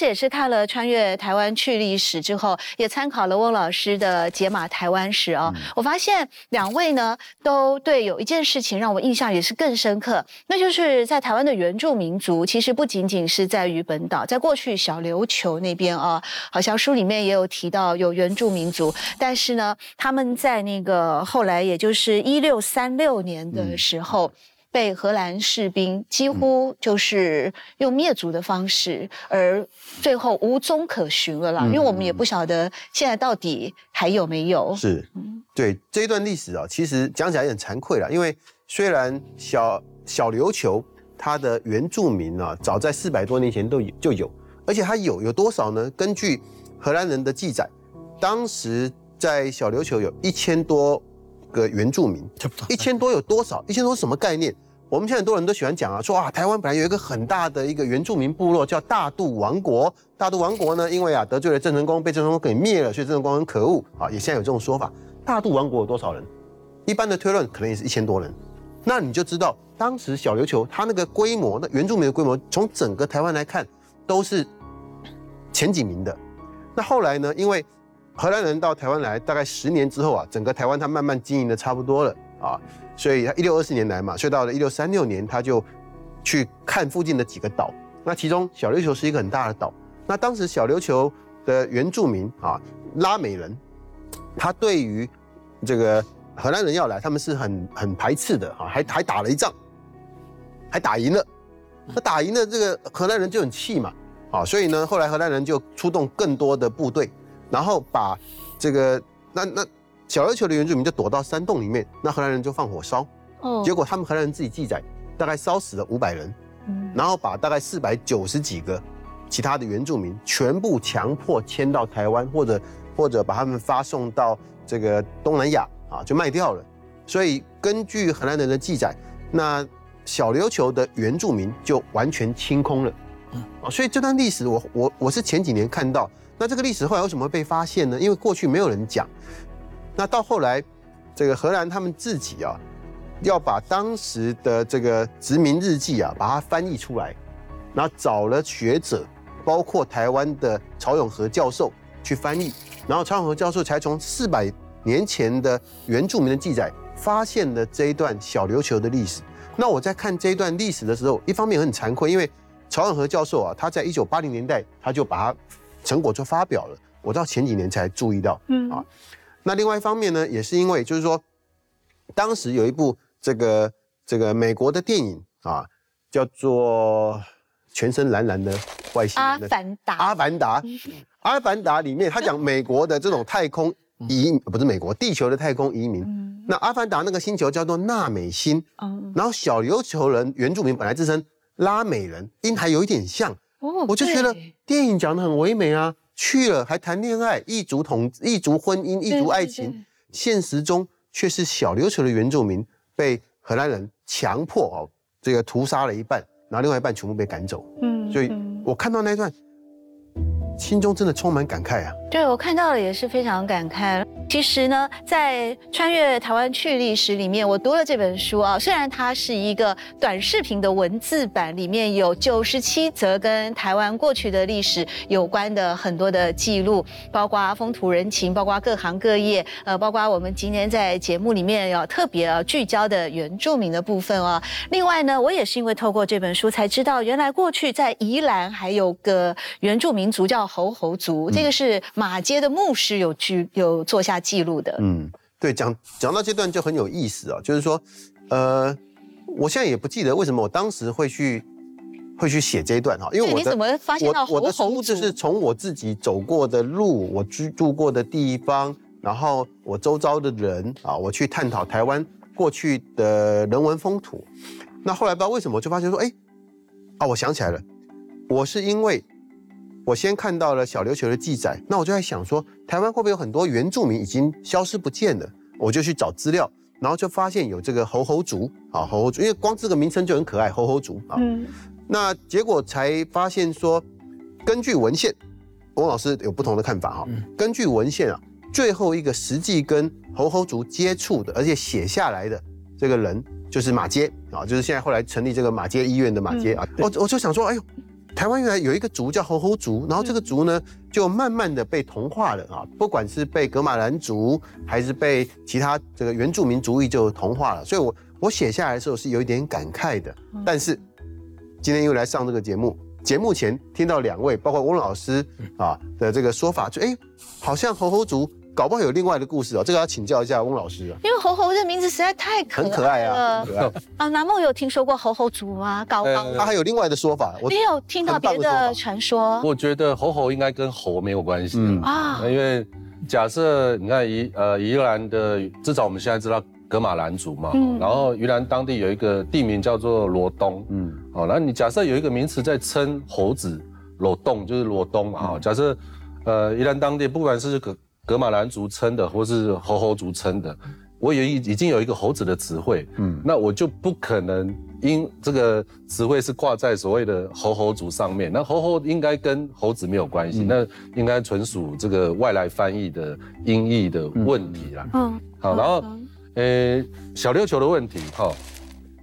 S1: 但我我同时也是看了《穿越台湾去历史》之后，也参考了翁老师的《解码台湾史》哦，我发现两位呢都对有一件事情让我印象也是更深刻，那就是在台湾的原住民族，其实不仅仅是在于本岛，在过去小琉球那边啊，好像书里面也有提到有原住民族，但是呢，他们在那个后来，也就是一六三六年的时候。被荷兰士兵几乎就是用灭族的方式，而最后无踪可寻了啦。因为我们也不晓得现在到底还有没有。
S2: 是，对这一段历史啊，其实讲起来也很惭愧了。因为虽然小小琉球它的原住民啊，早在四百多年前都有就有，而且它有有多少呢？根据荷兰人的记载，当时在小琉球有一千多。个原住民，差不多一千多有多少？一千多什么概念？我们现在很多人都喜欢讲啊，说啊，台湾本来有一个很大的一个原住民部落叫大肚王国。大肚王国呢，因为啊得罪了郑成功，被郑成功给灭了，所以郑成功很可恶啊。也现在有这种说法。大肚王国有多少人？一般的推论可能也是一千多人。那你就知道，当时小琉球它那个规模，那原住民的规模，从整个台湾来看都是前几名的。那后来呢？因为荷兰人到台湾来，大概十年之后啊，整个台湾它慢慢经营的差不多了啊，所以他一六二四年来嘛，所以到了一六三六年，他就去看附近的几个岛，那其中小琉球是一个很大的岛。那当时小琉球的原住民啊，拉美人，他对于这个荷兰人要来，他们是很很排斥的啊，还还打了一仗，还打赢了。那打赢了，这个荷兰人就很气嘛，啊，所以呢，后来荷兰人就出动更多的部队。然后把这个那那小琉球的原住民就躲到山洞里面，那荷兰人就放火烧，哦，结果他们荷兰人自己记载，大概烧死了五百人，嗯，然后把大概四百九十几个其他的原住民全部强迫迁到台湾，或者或者把他们发送到这个东南亚啊，就卖掉了。所以根据荷兰人的记载，那小琉球的原住民就完全清空了，嗯，所以这段历史我我我是前几年看到。那这个历史后来为什么会被发现呢？因为过去没有人讲。那到后来，这个荷兰他们自己啊，要把当时的这个殖民日记啊，把它翻译出来，然后找了学者，包括台湾的曹永和教授去翻译，然后曹永和教授才从四百年前的原住民的记载，发现了这一段小琉球的历史。那我在看这一段历史的时候，一方面很惭愧，因为曹永和教授啊，他在一九八零年代他就把它。成果就发表了，我到前几年才注意到，嗯啊，那另外一方面呢，也是因为就是说，当时有一部这个这个美国的电影啊，叫做《全身蓝蓝的外星人》。
S1: 阿凡达。
S2: 阿凡达。(laughs) 阿凡达里面他讲美国的这种太空移，不是美国地球的太空移民。那阿凡达那个星球叫做纳美星。然后小琉球人原住民本来自称拉美人，音还有一点像。哦，我就觉得电影讲的很唯美啊，去了还谈恋爱，异族同异族婚姻，异族爱情，现实中却是小琉球的原住民被荷兰人强迫哦，这个屠杀了一半，然后另外一半全部被赶走。嗯，所以我看到那段，心中真的充满感慨啊。
S1: 对我看到了也是非常感慨。其实呢，在穿越台湾去历史里面，我读了这本书啊。虽然它是一个短视频的文字版，里面有九十七则跟台湾过去的历史有关的很多的记录，包括风土人情，包括各行各业，呃，包括我们今天在节目里面要特别聚焦的原住民的部分啊。另外呢，我也是因为透过这本书才知道，原来过去在宜兰还有个原住民族叫猴猴族，这个是马街的牧师有居有做下。记录的，嗯，
S2: 对，讲讲到这段就很有意思啊，就是说，呃，我现在也不记得为什么我当时会去会去写这一段哈，
S1: 因为我的我
S2: 我的书就是从我自己走过的路，我居住过的地方，然后我周遭的人啊，我去探讨台湾过去的人文风土。那后来不知道为什么，我就发现说，哎，啊，我想起来了，我是因为。我先看到了小琉球的记载，那我就在想说，台湾会不会有很多原住民已经消失不见了？我就去找资料，然后就发现有这个猴猴族啊，猴猴族，因为光这个名称就很可爱，猴猴族啊。嗯。那结果才发现说，根据文献，翁老师有不同的看法哈。嗯。根据文献啊，最后一个实际跟猴猴族接触的，而且写下来的这个人，就是马街啊，就是现在后来成立这个马街医院的马街啊。我我就想说，哎呦。台湾原来有一个族叫猴猴族，然后这个族呢就慢慢的被同化了啊，不管是被格马兰族还是被其他这个原住民族裔就同化了，所以我我写下来的时候是有一点感慨的，但是今天又来上这个节目，节目前听到两位包括翁老师啊的这个说法，就哎好像猴猴族。搞不好有另外的故事哦，这个要请教一下翁老师啊。
S1: 因为猴猴这名字实在太可
S2: 很可爱啊，
S1: 可爱啊。南梦有听说过猴猴族吗？高高，
S2: 他还有另外的说法。
S1: 你有听到别的传说？
S4: 我觉得猴猴应该跟猴没有关系啊，因为假设你看宜呃宜兰的，至少我们现在知道格马兰族嘛，然后宜兰当地有一个地名叫做罗东，嗯，好，那你假设有一个名词在称猴子罗东，就是罗东嘛，哈，假设呃宜兰当地不管是个。格马兰族称的，或是猴猴族称的，我也已已经有一个猴子的词汇，嗯，那我就不可能因这个词汇是挂在所谓的猴猴族上面，那猴猴应该跟猴子没有关系，那应该纯属这个外来翻译的音译的问题啦。嗯，好，然后呃小琉球的问题，哈，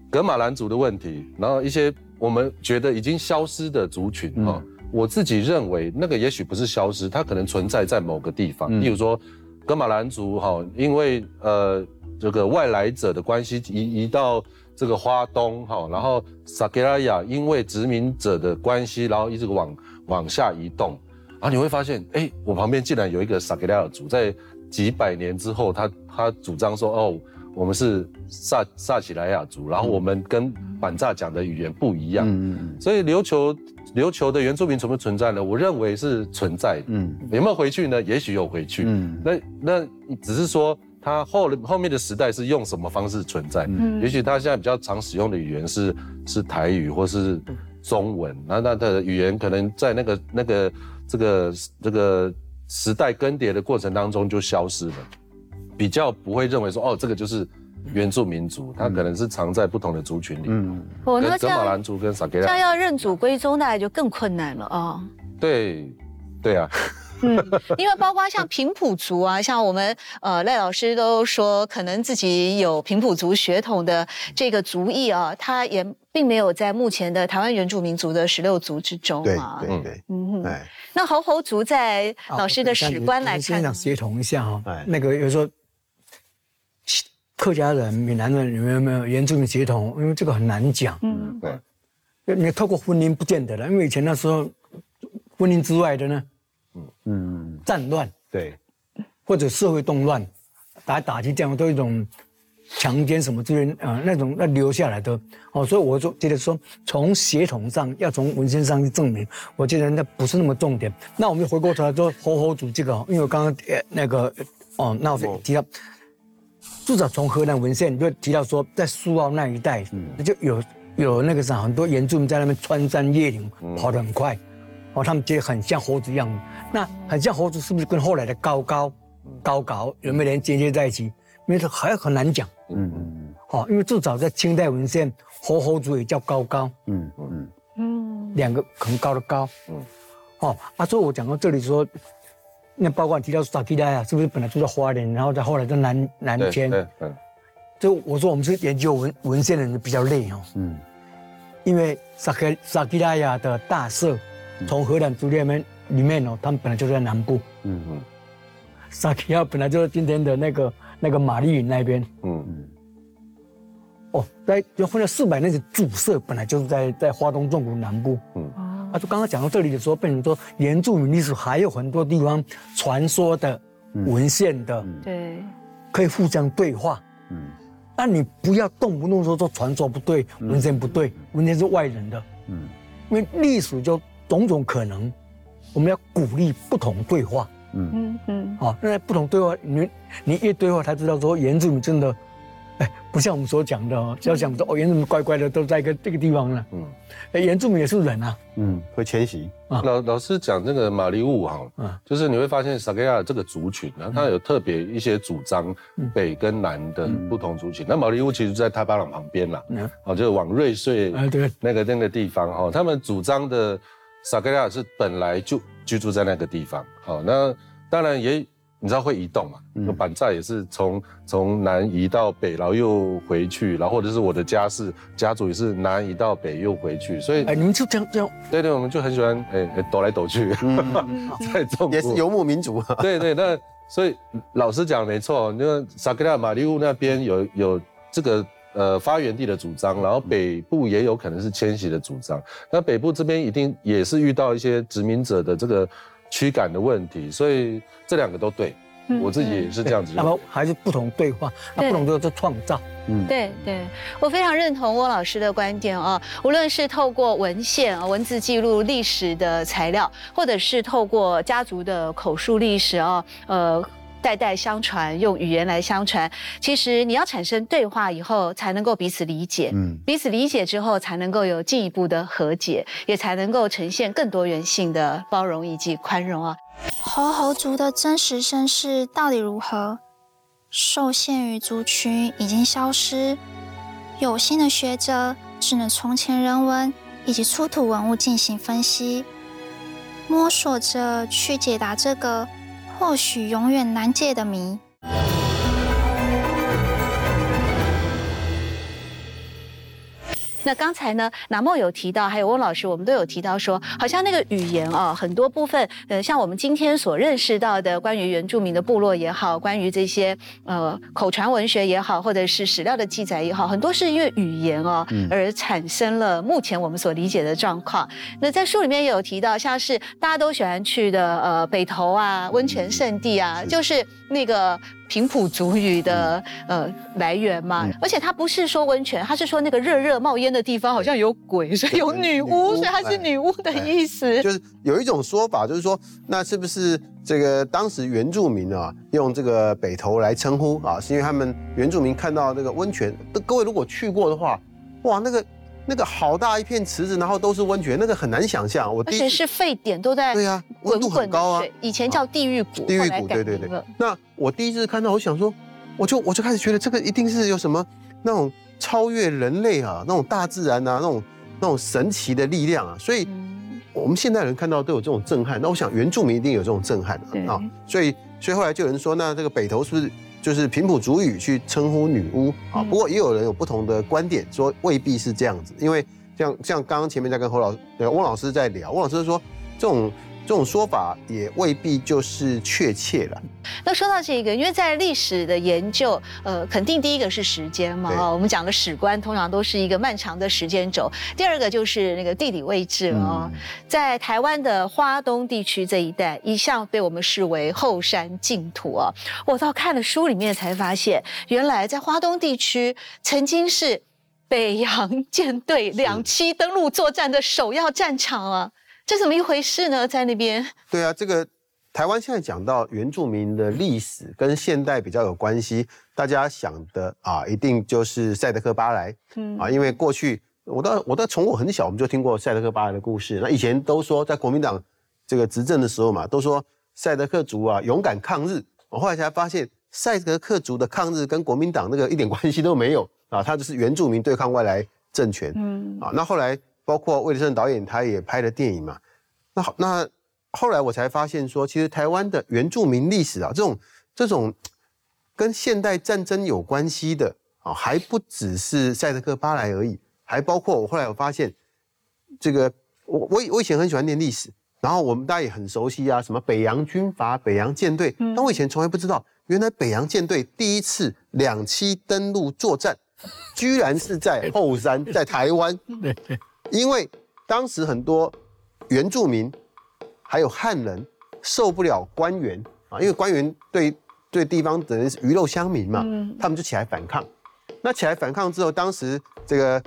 S4: 格马兰族的问题，然后一些我们觉得已经消失的族群，哈。我自己认为，那个也许不是消失，它可能存在在某个地方。例如说，格马兰族哈，因为呃这个外来者的关系移移到这个花东哈，然后萨格拉雅因为殖民者的关系，然后一直往往下移动，然后你会发现，哎，我旁边竟然有一个萨格拉雅族，在几百年之后，他他主张说，哦，我们是萨萨奇莱雅族，然后我们跟板扎讲的语言不一样，所以琉球。琉球的原住民存不存在呢？我认为是存在。嗯，有没有回去呢？也许有回去。嗯，那那只是说他后后面的时代是用什么方式存在？嗯，也许他现在比较常使用的语言是是台语或是中文。那那他的语言可能在那个那个这个这个时代更迭的过程当中就消失了，比较不会认为说哦，这个就是。原住民族，他可能是藏在不同的族群里。嗯，跟格马兰族跟萨格拉，
S1: 这样要认祖归宗，那就更困难了啊。
S4: 对，对啊。
S1: 嗯，因为包括像平埔族啊，(laughs) 像我们呃赖老师都说，可能自己有平埔族血统的这个族裔啊，他也并没有在目前的台湾原住民族的十六族之中
S2: 啊。对对对。嗯哼。
S1: 那猴猴族在老师的史观来看，
S3: 先讲协同一下哈。那个有时候。客家人、闽南人有没有没有原住民血统？因为这个很难讲。嗯，对。你透过婚姻不见得了，因为以前那时候，婚姻之外的呢，嗯嗯，战乱
S2: 对，
S3: 或者社会动乱，打打击这样都一种强奸什么之类啊那种那留下来的哦，所以我就觉得说，从血统上要从文献上去证明，我觉得那不是那么重点。那我们回过头来说，猴猴族这个，因为我刚刚那个哦，那我提到。至少从河南文献就提到说，在苏澳那一带，那就有有那个啥，很多原住民在那边穿山越岭，跑得很快，哦，他们觉得很像猴子一样。那很像猴子，是不是跟后来的高高高高有没有连接接在一起？因为还很难讲。嗯嗯。好，因为至少在清代文献，猴猴族也叫高高。嗯嗯嗯。两个很高的高。嗯。哦，啊，所以我讲到这里说。那包括提到萨基拉呀，是不是本来住在花莲，然后在后来在南南迁？对，就我说我们是研究文文献的人比较累哦。嗯。因为萨克萨基拉雅的大社，从荷兰族里面里面哦，他们本来就在南部。嗯嗯。萨基亚本来就是今天的那个那个玛丽云那边。嗯嗯。哦，在就分了四百年的主社，本来就是在在华东纵谷南部。嗯。他就刚刚讲到这里的时候，变成说原住民历史还有很多地方传说的、文献的，
S1: 对，
S3: 可以互相对话。嗯，那你不要动不动说说传说不对，文献不对，文献是外人的。嗯，因为历史就种种可能，我们要鼓励不同对话。嗯嗯嗯，好，那不同对话，你你一对话才知道说原住民真的。哎，不像我们所讲的，只要讲说哦，原住民乖乖的都在一个这个地方了。嗯，哎，原住民也是人啊。
S2: 嗯，会迁徙。
S4: 老老师讲这个马里乌哈，嗯，就是你会发现萨克亚这个族群呢，它有特别一些主张北跟南的不同族群。那马里乌其实在泰巴朗旁边啦，哦，就是往瑞穗对那个那个地方哈，他们主张的萨克亚是本来就居住在那个地方。好，那当然也。你知道会移动嘛？那板寨也是从从南移到北，然后又回去，然后或者是我的家是家族也是南移到北又回去，所以
S3: 哎，你们就这样这样，
S4: 对对，我们就很喜欢哎哎抖来抖去，(laughs) 在中国
S2: 也是游牧民族。
S4: 对对，那所以老师讲没错，那个萨克拉马利乌那边有有这个呃发源地的主张，然后北部也有可能是迁徙的主张，那北部这边一定也是遇到一些殖民者的这个。驱赶的问题，所以这两个都对，我自己也是这样子。
S3: 那么还是不同对话，那不同就是创造。
S1: 嗯，对对，我非常认同翁老师的观点啊。无论是透过文献啊、文字记录历史的材料，或者是透过家族的口述历史啊，呃。代代相传，用语言来相传。其实你要产生对话以后，才能够彼此理解。嗯，彼此理解之后，才能够有进一步的和解，也才能够呈现更多元性的包容以及宽容啊。
S5: 猴猴族的真实身世到底如何？受限于族群已经消失，有心的学者只能从前人文以及出土文物进行分析，摸索着去解答这个。或许永远难解的谜。
S1: 那刚才呢，南梦有提到，还有翁老师，我们都有提到说，好像那个语言啊，很多部分，呃，像我们今天所认识到的，关于原住民的部落也好，关于这些呃口传文学也好，或者是史料的记载也好，很多是因为语言哦而产生了目前我们所理解的状况。那在书里面也有提到，像是大家都喜欢去的呃北投啊，温泉圣地啊，就是那个。平埔族语的呃来源嘛，而且它不是说温泉，它是说那个热热冒烟的地方好像有鬼，所以有女巫，所以它是女巫的意思。
S2: 就是有一种说法，就是说那是不是这个当时原住民啊用这个北投来称呼啊，是因为他们原住民看到那个温泉，各位如果去过的话，哇那个。那个好大一片池子，然后都是温泉，那个很难想象。
S1: 我而且是沸点都在
S2: 对呀，温度很高啊。
S1: 以前叫地狱谷，
S2: 地狱谷，对对对。那我第一次看到，我想说，我就我就开始觉得这个一定是有什么那种超越人类啊，那种大自然啊，那种那种神奇的力量啊。所以我们现代人看到都有这种震撼。那我想原住民一定有这种震撼啊。所以所以后来就有人说，那这个北投是不是？就是平埔族语去称呼女巫啊，不过也有人有不同的观点，说未必是这样子，因为像像刚刚前面在跟侯老呃翁老师在聊，翁老师说这种。这种说法也未必就是确切了。
S1: 那说到这个，因为在历史的研究，呃，肯定第一个是时间嘛，啊，我们讲的史观通常都是一个漫长的时间轴。第二个就是那个地理位置啊，在台湾的花东地区这一带，一向被我们视为后山净土啊。我到看了书里面才发现，原来在花东地区曾经是北洋舰队两栖登陆作战的首要战场啊。这怎么一回事呢？在那边？
S2: 对啊，这个台湾现在讲到原住民的历史跟现代比较有关系，大家想的啊，一定就是赛德克巴莱。嗯啊，因为过去我到我到从我很小我们就听过赛德克巴莱的故事。那以前都说在国民党这个执政的时候嘛，都说赛德克族啊勇敢抗日。我后来才发现，赛德克族的抗日跟国民党那个一点关系都没有啊，他就是原住民对抗外来政权。嗯啊，那后来。包括魏德胜导演，他也拍了电影嘛。那好，那后来我才发现说，其实台湾的原住民历史啊，这种这种跟现代战争有关系的啊，还不只是赛德克巴莱而已，还包括我后来我发现，这个我我我以前很喜欢念历史，然后我们大家也很熟悉啊，什么北洋军阀、北洋舰队，但我以前从来不知道，原来北洋舰队第一次两栖登陆作战，居然是在后山，在台湾。(laughs) 因为当时很多原住民还有汉人受不了官员啊，因为官员对对地方等于是鱼肉乡民嘛，他们就起来反抗。那起来反抗之后，当时这个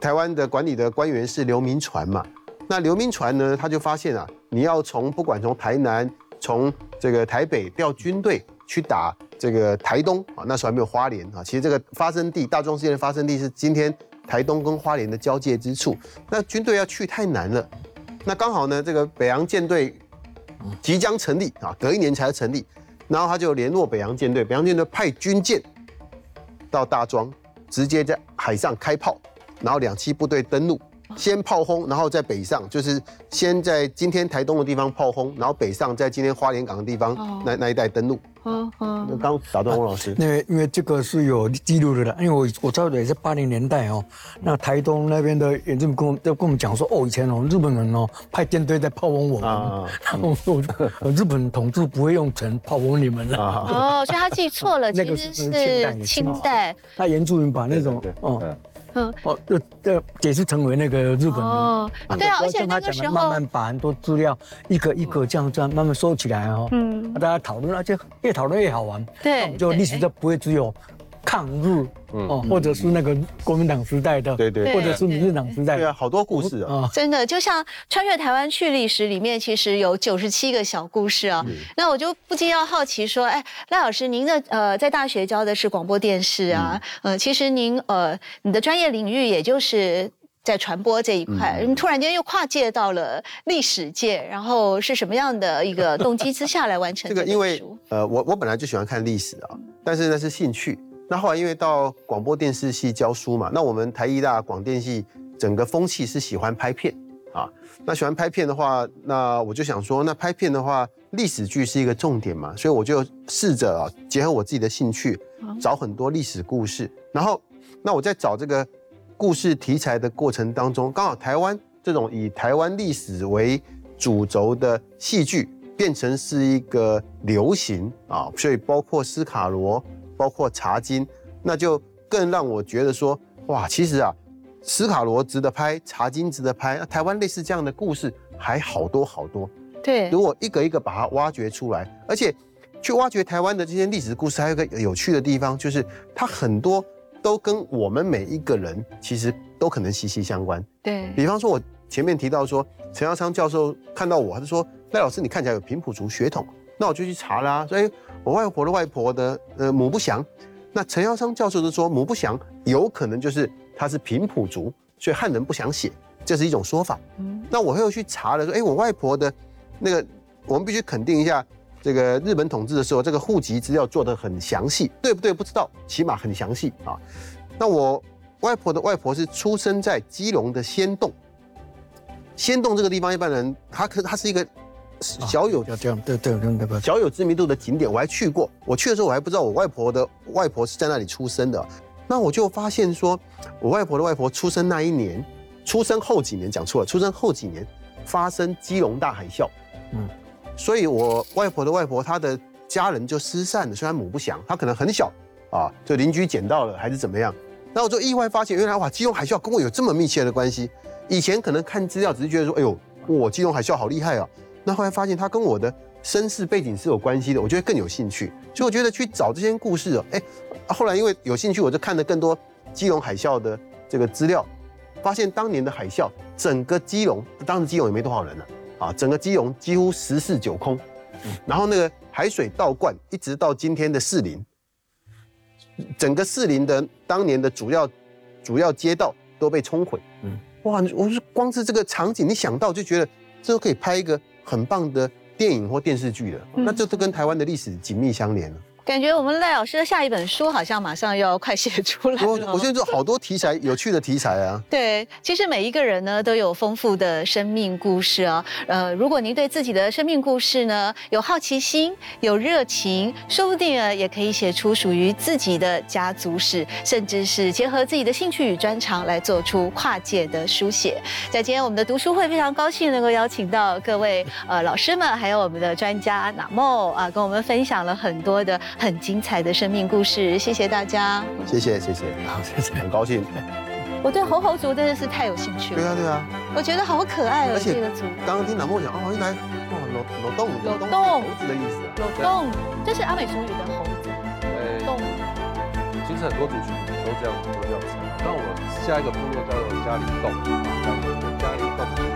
S2: 台湾的管理的官员是刘铭传嘛。那刘铭传呢，他就发现啊，你要从不管从台南、从这个台北调军队去打这个台东啊，那时候还没有花莲啊。其实这个发生地大庄事件的发生地是今天。台东跟花莲的交界之处，那军队要去太难了。那刚好呢，这个北洋舰队即将成立啊，隔一年才成立。然后他就联络北洋舰队，北洋舰队派军舰到大庄，直接在海上开炮，然后两栖部队登陆，先炮轰，然后在北上，就是先在今天台东的地方炮轰，然后北上在今天花莲港的地方那那一带登陆。嗯嗯。刚打断翁老师，
S3: 因为因为这个是有记录的啦，因为我我知道也是八零年代哦，那台东那边的原住民跟我跟我们讲说，哦，以前哦日本人哦派舰队在炮轰我们，然后说日本统治不会用城炮轰你们的。
S1: 哦，所以他记错了，(laughs) 其实是清代。
S3: 他原住民把那种哦。嗯哦，就就解释成为那个日本人哦，
S1: 对啊，而且那个时候
S3: 慢慢把很多资料一个一个这样这样慢慢收起来哦，嗯，大家讨论，而且越讨论越好玩，
S1: 对，
S3: 就历史就不会只有。抗日哦，或者是那个国民党时代的，
S2: 对对，
S3: 或者是民进党时代，
S2: 对啊，好多故事啊，
S1: 真的就像穿越台湾去历史里面，其实有九十七个小故事啊。那我就不禁要好奇说，哎，赖老师，您的呃在大学教的是广播电视啊，呃，其实您呃你的专业领域也就是在传播这一块，突然间又跨界到了历史界，然后是什么样的一个动机之下来完成 (laughs) 这个？
S2: 因为呃，我我本来就喜欢看历史啊，但是那是兴趣。那后来因为到广播电视系教书嘛，那我们台艺大广电系整个风气是喜欢拍片啊。那喜欢拍片的话，那我就想说，那拍片的话，历史剧是一个重点嘛，所以我就试着啊，结合我自己的兴趣，找很多历史故事。然后，那我在找这个故事题材的过程当中，刚好台湾这种以台湾历史为主轴的戏剧变成是一个流行啊，所以包括斯卡罗。包括茶金，那就更让我觉得说，哇，其实啊，斯卡罗值得拍，茶金值得拍，那台湾类似这样的故事还好多好多。
S1: 对，
S2: 如果一个一个把它挖掘出来，而且去挖掘台湾的这些历史故事，还有一个有趣的地方，就是它很多都跟我们每一个人其实都可能息息相关。
S1: 对
S2: 比方说，我前面提到说，陈耀昌教授看到我，他就说，赖老师，你看起来有平埔族血统。那我就去查啦，所以我外婆的外婆的呃母不详，那陈耀昌教授就说母不详有可能就是他是平埔族，所以汉人不想写，这是一种说法。嗯，那我又去查了，说哎我外婆的那个，我们必须肯定一下，这个日本统治的时候这个户籍资料做的很详细，对不对？不知道，起码很详细啊。那我外婆的外婆是出生在基隆的仙洞，仙洞这个地方一般人他可他是一个。小有
S3: 这样，对对对对
S2: 小有知名度的景点，我还去过。我去的时候，我还不知道我外婆的外婆是在那里出生的。那我就发现说，我外婆的外婆出生那一年，出生后几年讲错了，出生后几年发生基隆大海啸。嗯，所以我外婆的外婆她的家人就失散了，虽然母不详，她可能很小啊，就邻居捡到了还是怎么样。那我就意外发现，原来哇，基隆海啸跟我有这么密切的关系。以前可能看资料只是觉得说，哎呦，哇，基隆海啸好厉害啊。那后来发现他跟我的身世背景是有关系的，我觉得更有兴趣。所以我觉得去找这些故事哦，哎，后来因为有兴趣，我就看了更多基隆海啸的这个资料，发现当年的海啸，整个基隆当时基隆也没多少人了啊，整个基隆几乎十室九空，然后那个海水倒灌，一直到今天的士林，整个士林的当年的主要主要街道都被冲毁。嗯，哇，我是光是这个场景，你想到就觉得这都可以拍一个。很棒的电影或电视剧了，那这都跟台湾的历史紧密相连了。
S1: 感觉我们赖老师的下一本书好像马上要快写出来了。我
S2: 我现在做好多题材，有趣的题材啊。
S1: 对，其实每一个人呢都有丰富的生命故事啊。呃，如果您对自己的生命故事呢有好奇心、有热情，说不定啊也可以写出属于自己的家族史，甚至是结合自己的兴趣与专长来做出跨界的书写。在今天我们的读书会，非常高兴能够邀请到各位呃老师们，还有我们的专家纳莫啊，跟我们分享了很多的。很精彩的生命故事，谢谢大家。
S2: 谢谢谢谢，
S3: 好谢谢，
S2: 很高兴。
S1: 我对猴猴族真的是太有兴趣了。
S2: 对啊对啊，
S1: 我觉得好可爱哦，这个族。
S2: 刚刚听南梦讲，哦，原来哦，裸裸洞，
S1: 裸洞，
S2: 猴子的意思。
S1: 裸洞，这是阿美族语的猴子。洞。
S4: 其实很多族群都这样，都这样子。那我下一个部落叫做嘉里洞，嘉里洞。